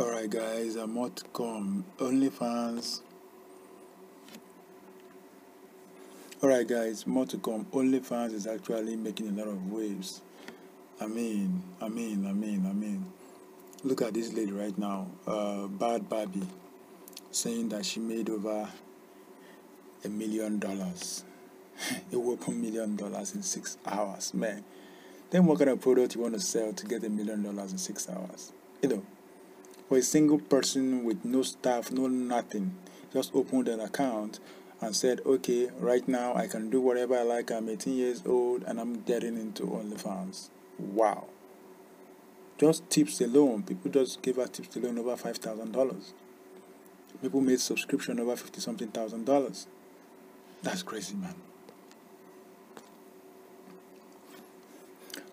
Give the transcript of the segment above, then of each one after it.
Alright, guys, I'm to come. OnlyFans. Alright, guys, more to come. OnlyFans is actually making a lot of waves. I mean, I mean, I mean, I mean. Look at this lady right now, uh, Bhad Bhabie, saying that she made over a million dollars. a whopping million dollars in six hours, man. Then what kind of product you want to sell to get a million dollars in six hours? You know, for a single person with no staff, no nothing, just opened an account and said, okay, right now I can do whatever I like. I'm 18 years old and I'm getting into OnlyFans. Wow. Just tips alone, people just gave her tips alone over $5,000. People made subscription over 50 something thousand dollars. That's crazy, man.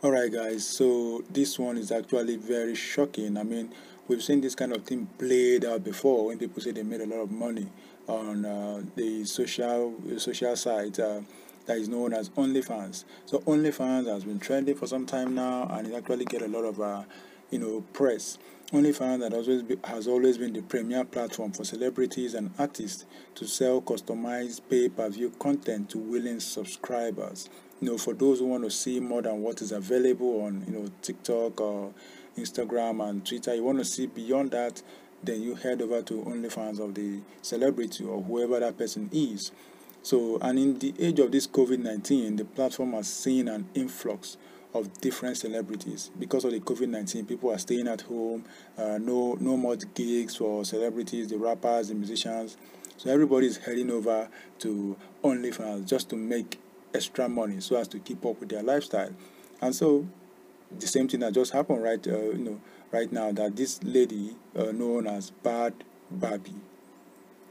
Alright, guys, so this one is actually very shocking. I mean, we've seen this kind of thing played out before when people say they made a lot of money on uh, the social social site uh, that is known as OnlyFans. So OnlyFans has been trending for some time now, and it actually get a lot of uh, you know press. OnlyFans has always, be, has always been the premier platform for celebrities and artists to sell customized pay-per-view content to willing subscribers you know, for those who want to see more than what is available on, you know, TikTok or Instagram and Twitter, you want to see beyond that, then you head over to OnlyFans of the celebrity or whoever that person is. So, and in the age of this COVID 19, the platform has seen an influx of different celebrities because of the COVID 19. People are staying at home, uh, no, no more gigs for celebrities, the rappers, the musicians. So, everybody is heading over to OnlyFans just to make extra money so as to keep up with their lifestyle. And so the same thing that just happened right uh, you know right now that this lady uh, known as Bhad Bhabie.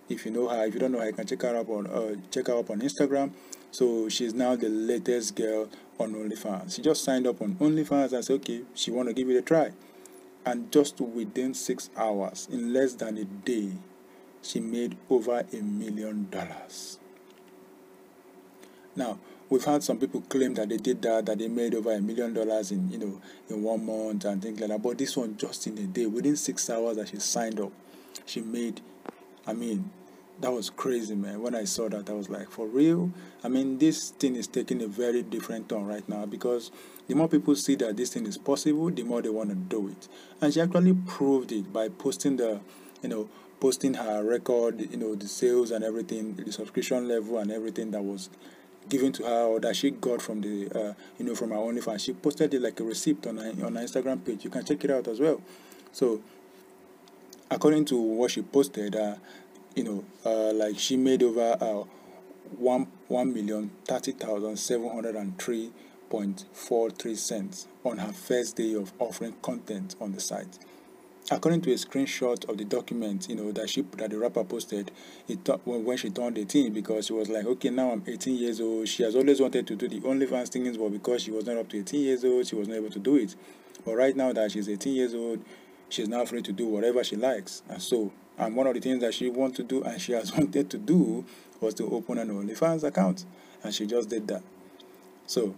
If you know her, if you don't know her, you can check her up on uh, check her up on Instagram. So she's now the latest girl on OnlyFans. She just signed up on OnlyFans and said, okay, she want to give it a try. And just within six hours, in less than a day, she made over a million dollars. Now, we've had some people claim that they did that, that they made over a million dollars in, you know, in one month and things like that. But this one, just in a day, within six hours that she signed up, she made, I mean, that was crazy, man. When I saw that, I was like, for real? I mean, this thing is taking a very different turn right now because the more people see that this thing is possible, the more they want to do it. And she actually proved it by posting the, you know, posting her record, you know, the sales and everything, the subscription level and everything that was given to her or that she got from the uh, you know from her only OnlyFans. She posted it like a receipt on her, on her Instagram page. You can check it out as well. So according to what she posted, uh, you know, uh, like she made over uh, one one million thirty thousand seven hundred and three point four three cents on her first day of offering content on the site according to a screenshot of the document, you know, that she that the rapper posted, it when she turned 18 because she was like, okay, now I'm 18 years old. She has always wanted to do the OnlyFans things, but because she was not up to 18 years old, she was not able to do it. But right now that she's 18 years old, she's now free to do whatever she likes. And so, and one of the things that she wants to do and she has wanted to do was to open an OnlyFans account, and she just did that. So,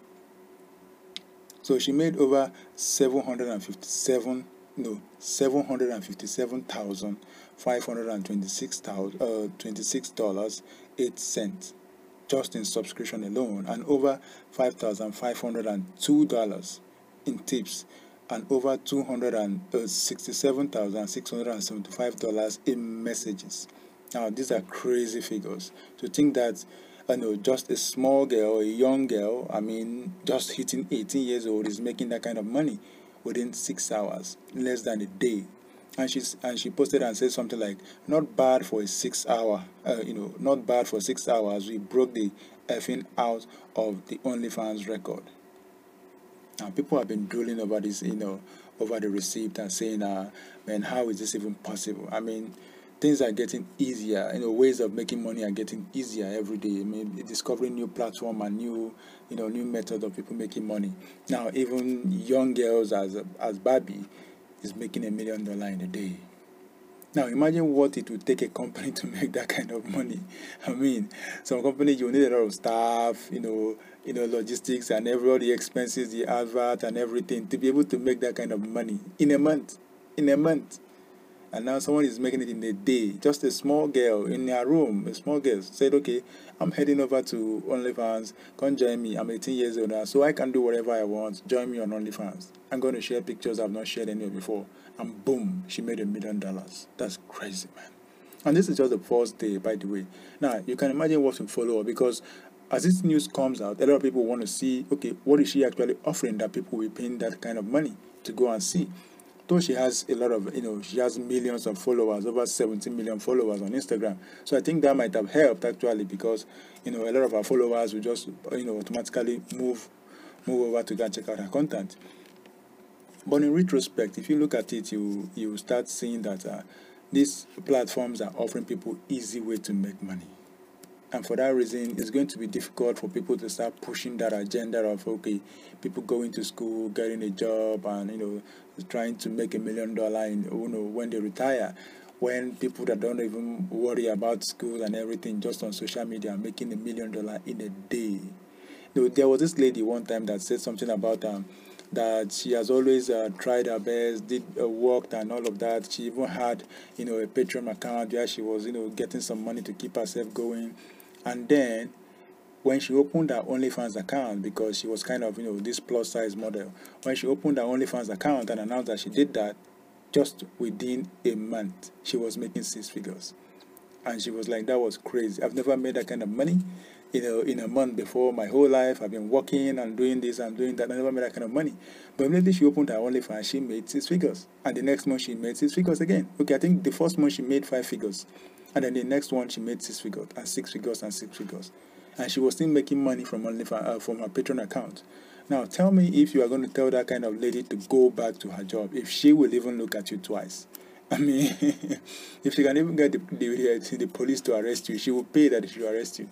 so she made over 757 no, 757,526 uh, $26 8 cents just in subscription alone and over $5,502 in tips and over $267,675 in messages. Now, these are crazy figures. To think that I know just a small girl, a young girl, I mean, just hitting 18 years old is making that kind of money within six hours, less than a day. And she's and she posted and said something like, "Not bad for a six-hour, uh, you know, not bad for six hours. We broke the effing out of the OnlyFans record." Now people have been drooling over this, you know, over the receipt and saying, uh, "Man, how is this even possible?" I mean, things are getting easier. You know, ways of making money are getting easier every day. I mean, discovering new platform and new, you know, new method of people making money. Now, even young girls as as Barbie is making a million dollar in a day. Now, imagine what it would take a company to make that kind of money. I mean, some company you need a lot of staff, you know, you know, logistics and every all the expenses, the advert and everything to be able to make that kind of money in a month. In a month and now someone is making it in a day. Just a small girl in her room, a small girl said, "Okay, I'm heading over to OnlyFans. Come join me. I'm 18 years old now, so I can do whatever I want. Join me on OnlyFans. I'm going to share pictures I've not shared anywhere before." And boom, she made a million dollars. That's crazy, man. And this is just the first day, by the way. Now you can imagine what will follow because as this news comes out, a lot of people want to see, okay, what is she actually offering that people will be paying that kind of money to go and see? Though she has a lot of, you know, she has millions of followers, over 17 million followers on Instagram. So I think that might have helped actually because, you know, a lot of our followers will just, you know, automatically move, move over to go and check out her content. But in retrospect, if you look at it, you you start seeing that uh, these platforms are offering people easy way to make money and for that reason it's going to be difficult for people to start pushing that agenda of okay people going to school getting a job and you know trying to make a million dollar in you know when they retire when people that don't even worry about school and everything just on social media making a million dollar in a day there was this lady one time that said something about um, that she has always uh, tried her best, did uh, worked and all of that. She even had, you know, a Patreon account where she was, you know, getting some money to keep herself going. And then when she opened her OnlyFans account, because she was kind of, you know, this plus size model, when she opened her OnlyFans account and announced that she did that, just within a month, she was making six figures. And she was like, that was crazy. I've never made that kind of money you know, in a month before my whole life. I've been working and doing this and doing that. I never made that kind of money. But immediately she opened her OnlyFans, she made six figures. And the next month she made six figures again. Okay, I think the first month she made five figures. And then the next one, she made six figures, and six figures, and six figures. And she was still making money from only uh, from her Patreon account. Now, tell me if you are going to tell that kind of lady to go back to her job, if she will even look at you twice. I mean, if she can even get the, the, the police to arrest you, she will pay that she will arrest you.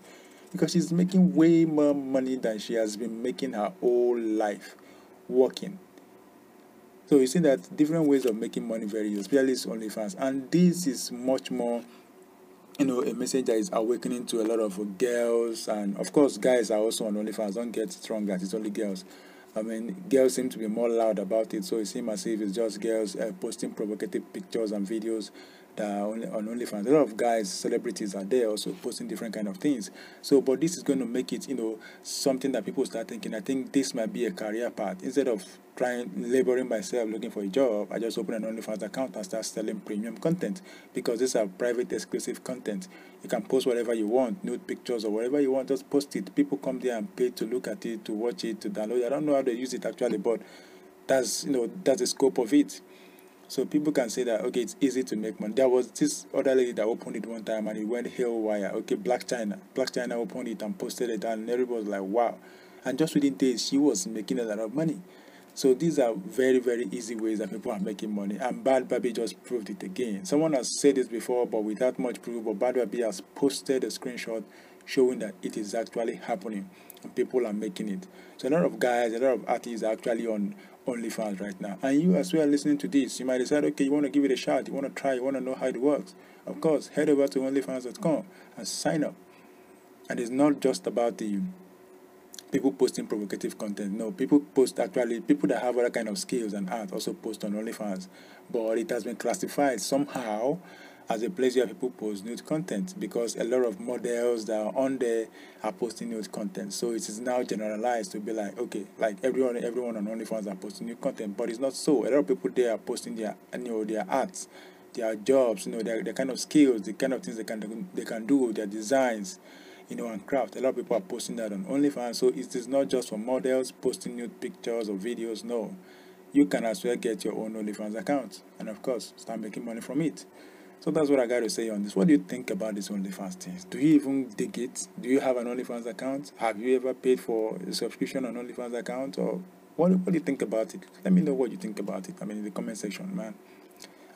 Because she's making way more money than she has been making her whole life working. So you see that different ways of making money very useful, especially OnlyFans. And this is much more you know, a message that is awakening to a lot of girls, and of course, guys are also on OnlyFans. Don't get stronger; it's only girls. I mean, girls seem to be more loud about it, so it seems as if it's just girls uh, posting provocative pictures and videos that are only on OnlyFans. A lot of guys, celebrities are there also posting different kind of things. So, but this is going to make it, you know, something that people start thinking. I think this might be a career path instead of trying laboring myself looking for a job. I just open an OnlyFans account and start selling premium content because these are private, exclusive content. You can post whatever you want, nude pictures or whatever you want. Just post it. People come there and pay to look at it, to watch it, to download. I don't know how they use it actually, but that's you know that's the scope of it. So people can say that okay, it's easy to make money. There was this other lady that opened it one time and it went haywire. Okay, Blac Chyna, Blac Chyna opened it and posted it and everybody was like, wow. And just within days, she was making a lot of money. So these are very, very easy ways that people are making money. And Bhad Bhabie just proved it again. Someone has said this before, but without much proof. But Bhad Bhabie has posted a screenshot showing that it is actually happening people are making it. So a lot of guys, a lot of artists are actually on OnlyFans right now. And you as well listening to this, you might decide, okay, you want to give it a shot, you want to try, you want to know how it works. Of course, head over to OnlyFans.com and sign up. And it's not just about the people posting provocative content. No, people post actually people that have other kind of skills and art also post on OnlyFans, but it has been classified somehow as a place where people post nude content because a lot of models that are on there are posting nude content. So it is now generalized to be like, okay, like everyone everyone on OnlyFans are posting nude content, but it's not so. A lot of people there are posting their you know their arts, their jobs, you know, their, their kind of skills, the kind of things they can they can do, their designs, you know, and craft. A lot of people are posting that on OnlyFans. So it is not just for models posting nude pictures or videos, no. You can as well get your own OnlyFans account and of course start making money from it. So that's what I got to say on this. What do you think about this OnlyFans thing? Do you even dig it? Do you have an OnlyFans account? Have you ever paid for a subscription on OnlyFans account? Or what, what do you think about it? Let me know what you think about it. I mean, in the comment section, man.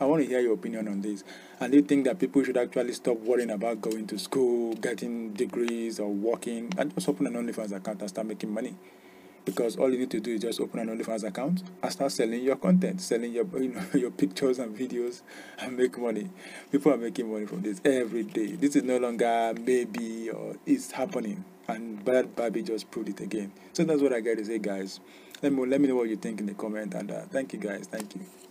I want to hear your opinion on this. And do you think that people should actually stop worrying about going to school, getting degrees, or working, and just open an OnlyFans account and start making money? Because all you need to do is just open an OnlyFans account and start selling your content, selling your you know your pictures and videos, and make money. People are making money from this every day. This is no longer maybe or it's happening, and Bhad Bhabie just proved it again. So that's what I got to say, guys. Let me let me know what you think in the comment, and uh, thank you, guys. Thank you.